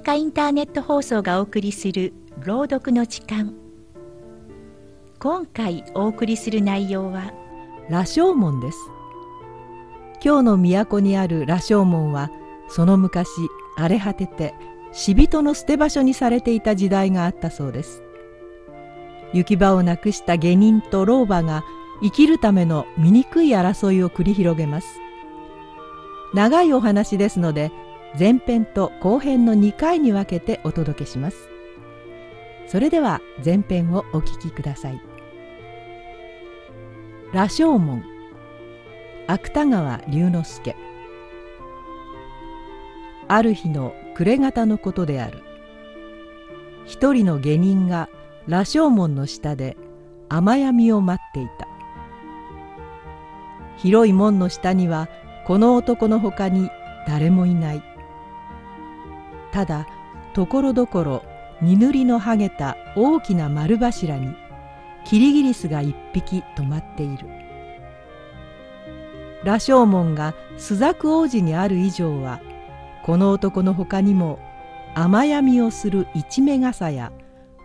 阪インターネット放送がお送りする朗読の時間。今回お送りする内容は羅生門です。今日の都にある羅生門はその昔荒れ果てて死人の捨て場所にされていた時代があったそうです。行き場をなくした下人と老婆が生きるための醜い争いを繰り広げます。長いお話ですので前編と後編の2回に分けてお届けします。それでは前編をお聞きください。羅生門芥川龍之介。ある日の暮れ方のことである。一人の下人が羅生門の下で雨闇を待っていた。広い門の下にはこの男のほかに誰もいない。ただところどころ荷塗りのはげた大きな丸柱にキリギリスが一匹止まっている。羅生門が朱雀王子にある以上はこの男のほかにも雨闇をする一目傘や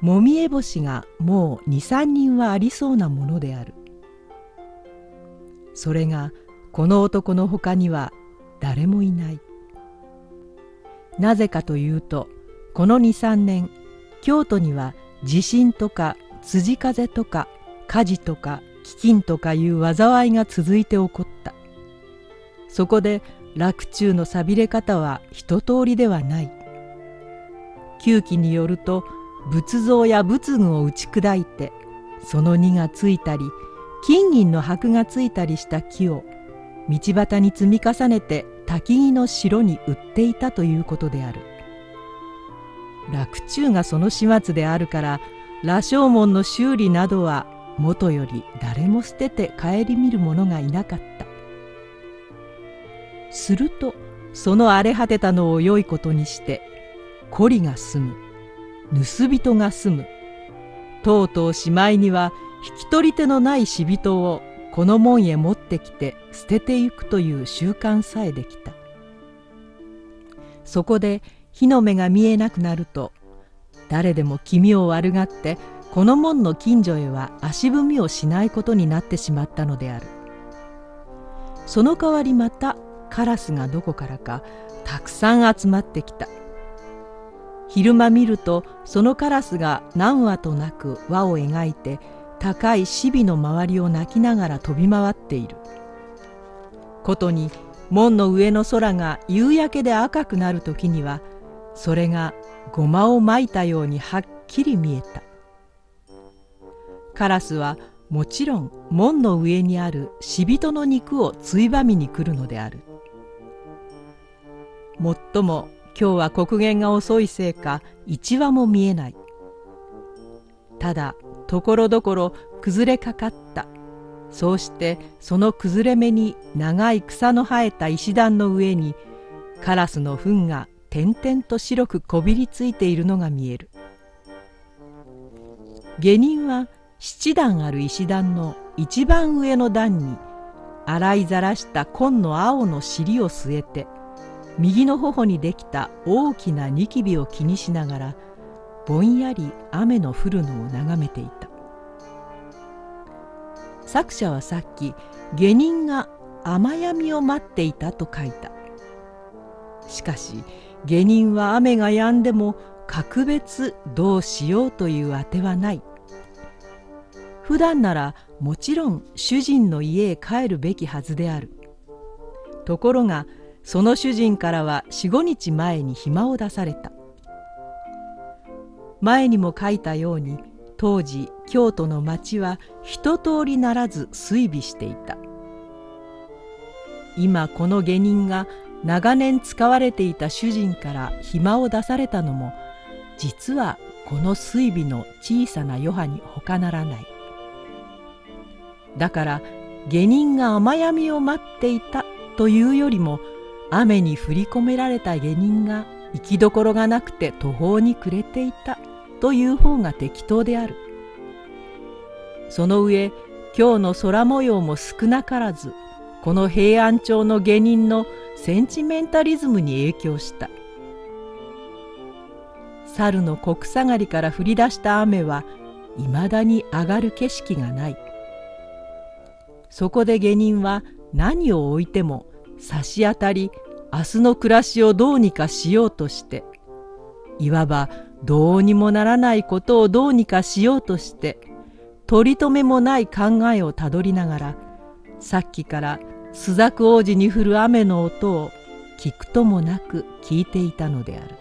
もみえ星がもう23人はありそうなものである。それがこの男のほかには誰もいない。なぜかというとこの23年京都には地震とか辻風とか火事とか飢饉とかいう災いが続いて起こった。そこで洛中のさびれ方は一通りではない。旧記によると仏像や仏具を打ち砕いてその荷がついたり金銀の箔がついたりした木を道端に積み重ねて焚木の城に売っていたということである。洛中がその始末であるから羅生門の修理などは元より誰も捨てて顧みる者がいなかった。するとその荒れ果てたのを良いことにして孤りが住む。盗人が住む。とうとうしまいには引き取り手のない死人をこの門へ持ってきて捨ててゆくという習慣さえできた。そこで火の目が見えなくなると誰でも気味を悪がってこの門の近所へは足踏みをしないことになってしまったのである。その代わりまたカラスがどこからかたくさん集まってきた。昼間見るとそのカラスが何羽となく輪を描いて高いシビの周りを鳴きながら飛び回っている。ことに門の上の空が夕焼けで赤くなる時にはそれがごまをまいたようにはっきり見えた。カラスはもちろん門の上にある死人の肉をついばみに来るのである。もっとも今日は刻限が遅いせいか一羽も見えない。ただところどころ崩れかかった。そうしてその崩れ目に長い草の生えた石段の上にカラスの糞が点々と白くこびりついているのが見える。下人は七段ある石段の一番上の段に洗いざらした紺の青の尻を据えて右の頬にできた大きなニキビを気にしながらぼんやり雨の降るのを眺めていた。作者はさっき下人が雨闇を待っていたと書いた。しかし下人は雨が止んでも格別どうしようというあてはない。普段ならもちろん主人の家へ帰るべきはずである。ところがその主人からは四五日前に暇を出された。前にも書いたように当時京都の町は一通りならず追尾していた。今この下人が長年使われていた主人から暇を出されたのも実はこの追尾の小さな余波に他ならない。だから下人が雨闇を待っていたというよりも雨に降り込められた下人が行きどころがなくて途方に暮れていた。という方が適当である。その上今日の空模様も少なからずこの平安朝の下人のセンチメンタリズムに影響した。猿の国下がりから降り出した雨はいまだに上がる景色がない。そこで下人は何を置いても差し当たり明日の暮らしをどうにかしようとしていわばどうにもならないことをどうにかしようとして取り留めもない考えをたどりながらさっきから朱雀王子に降る雨の音を聞くともなく聞いていたのである。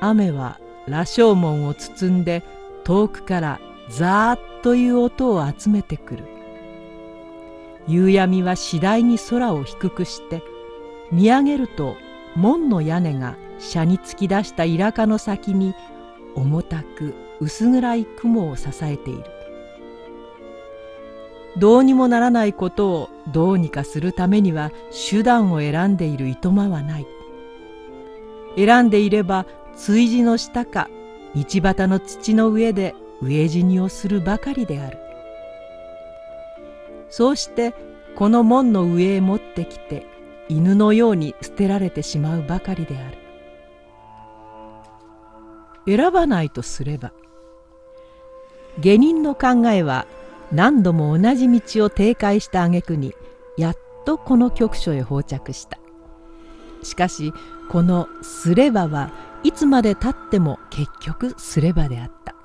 雨は羅生門を包んで遠くからザーッという音を集めてくる。夕闇は次第に空を低くして見上げると門の屋根が斜に突き出したイラカの先に重たく薄暗い雲を支えている。どうにもならないことをどうにかするためには手段を選んでいるいとまはない。選んでいれば炊事の下か道端の土の上で飢え死にをするばかりである。そうしてこの門の上へ持ってきて犬のように捨てられてしまうばかりである。選ばないとすれば下人の考えは何度も同じ道を停滞した挙句にやっとこの局所へ到着した。しかしこの「すれば」はいつまでたっても結局すればであった。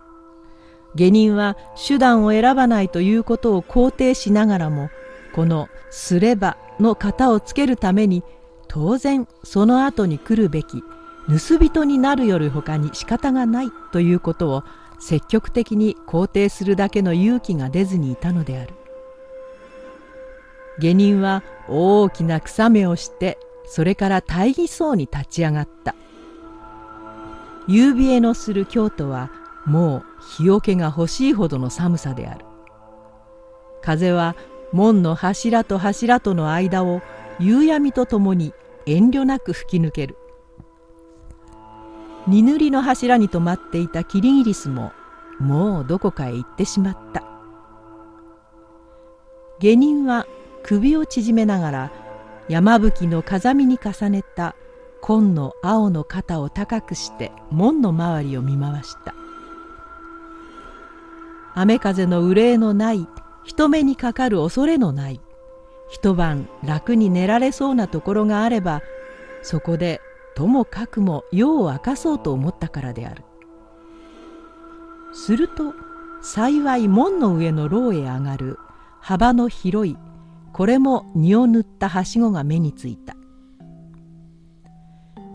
下人は手段を選ばないということを肯定しながらもこの「すれば」の型をつけるために当然その後に来るべき盗人になるより他に仕方がないということを積極的に肯定するだけの勇気が出ずにいたのである。下人は大きな草目をしてそれから大義そうに立ち上がった。夕冷えのする京都はもう日よけが欲しいほどの寒さである。風は門の柱と柱との間を夕闇とともに遠慮なく吹き抜ける。荷塗りの柱に止まっていたキリギリスももうどこかへ行ってしまった。下人は首を縮めながら山吹の風見に重ねた紺の青の肩を高くして門の周りを見回した。雨風の憂いのない人目にかかる恐れのない。一晩楽に寝られそうなところがあればそこでともかくも夜を明かそうと思ったからである。すると幸い門の上の牢へ上がる幅の広いこれも荷を塗ったはしごが目についた。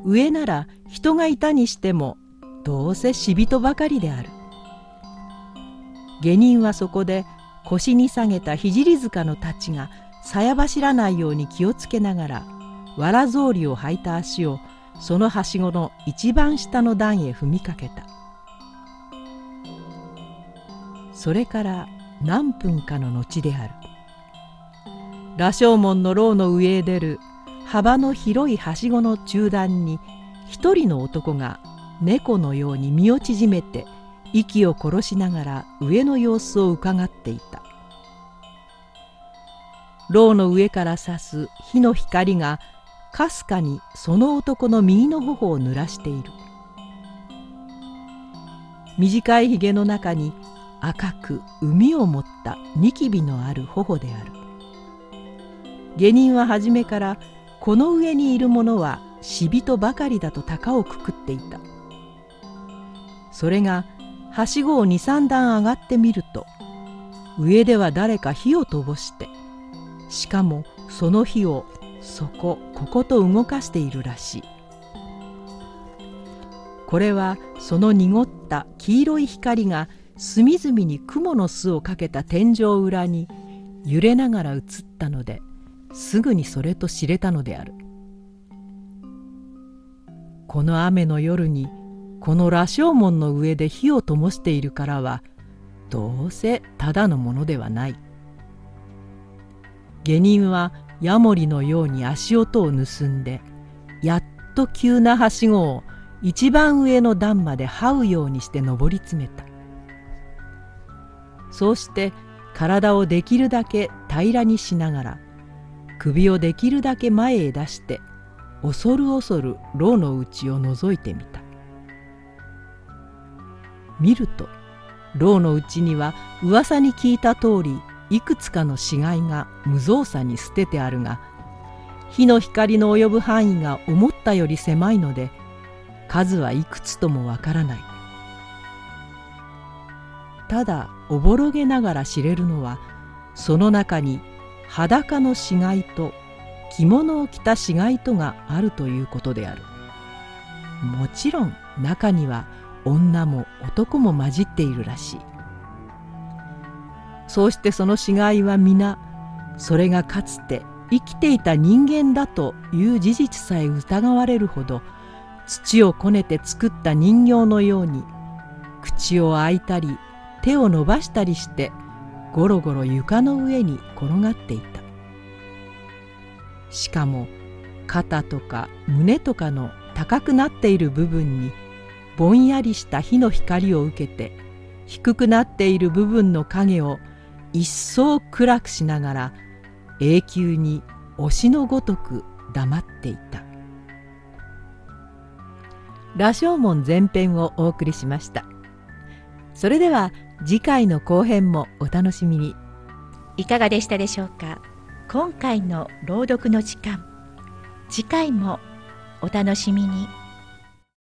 上なら人がいたにしてもどうせ死人ばかりである。下人はそこで腰に下げた聖塚の太刀がさや走らないように気をつけながらわら草履を履いた足をそのはしごの一番下の段へ踏みかけた。それから何分かの後である。羅生門の牢の上へ出る幅の広いはしごの中段に一人の男が猫のように身を縮めて息を殺しながら上の様子をうかがっていた。牢の上から差す火の光がかすかにその男の右の頬を濡らしている。短いひげの中に赤く海を持ったニキビのある頬である。下人は初めからこの上にいる者は死人ばかりだと高をくくっていた。それがはしごを23段上がってみると上では誰か火を灯してしかもその火をそこここと動かしているらしい。これはその濁った黄色い光が隅々に雲の巣をかけた天井裏に揺れながら映ったのですぐにそれと知れたのである。この雨の夜にこの羅生門の上で火を灯しているからはどうせただのものではない。下人はヤモリのように足音を盗んでやっと急なはしごを一番上の段まで這うようにして登り詰めた。そうして体をできるだけ平らにしながら首をできるだけ前へ出して恐る恐る牢の内を覗いてみた。見ると牢の内には噂に聞いた通りいくつかの死骸が無造作に捨ててあるが火の光の及ぶ範囲が思ったより狭いので数はいくつともわからない。ただおぼろげながら知れるのはその中に裸の死骸と着物を着た死骸とがあるということである。もちろん中には女も男も混じっているらしい。そうしてその死骸は皆それがかつて生きていた人間だという事実さえ疑われるほど土をこねて作った人形のように口を開いたり手を伸ばしたりしてゴロゴロ床の上に転がっていた。しかも肩とか胸とかの高くなっている部分にぼんやりした火の光を受けて低くなっている部分の影を一層暗くしながら永久に推しのごとく黙っていた。羅生門前編をお送りしました。それでは次回の後編もお楽しみに。いかがでしたでしょうか？今回の朗読の時間。次回もお楽しみに。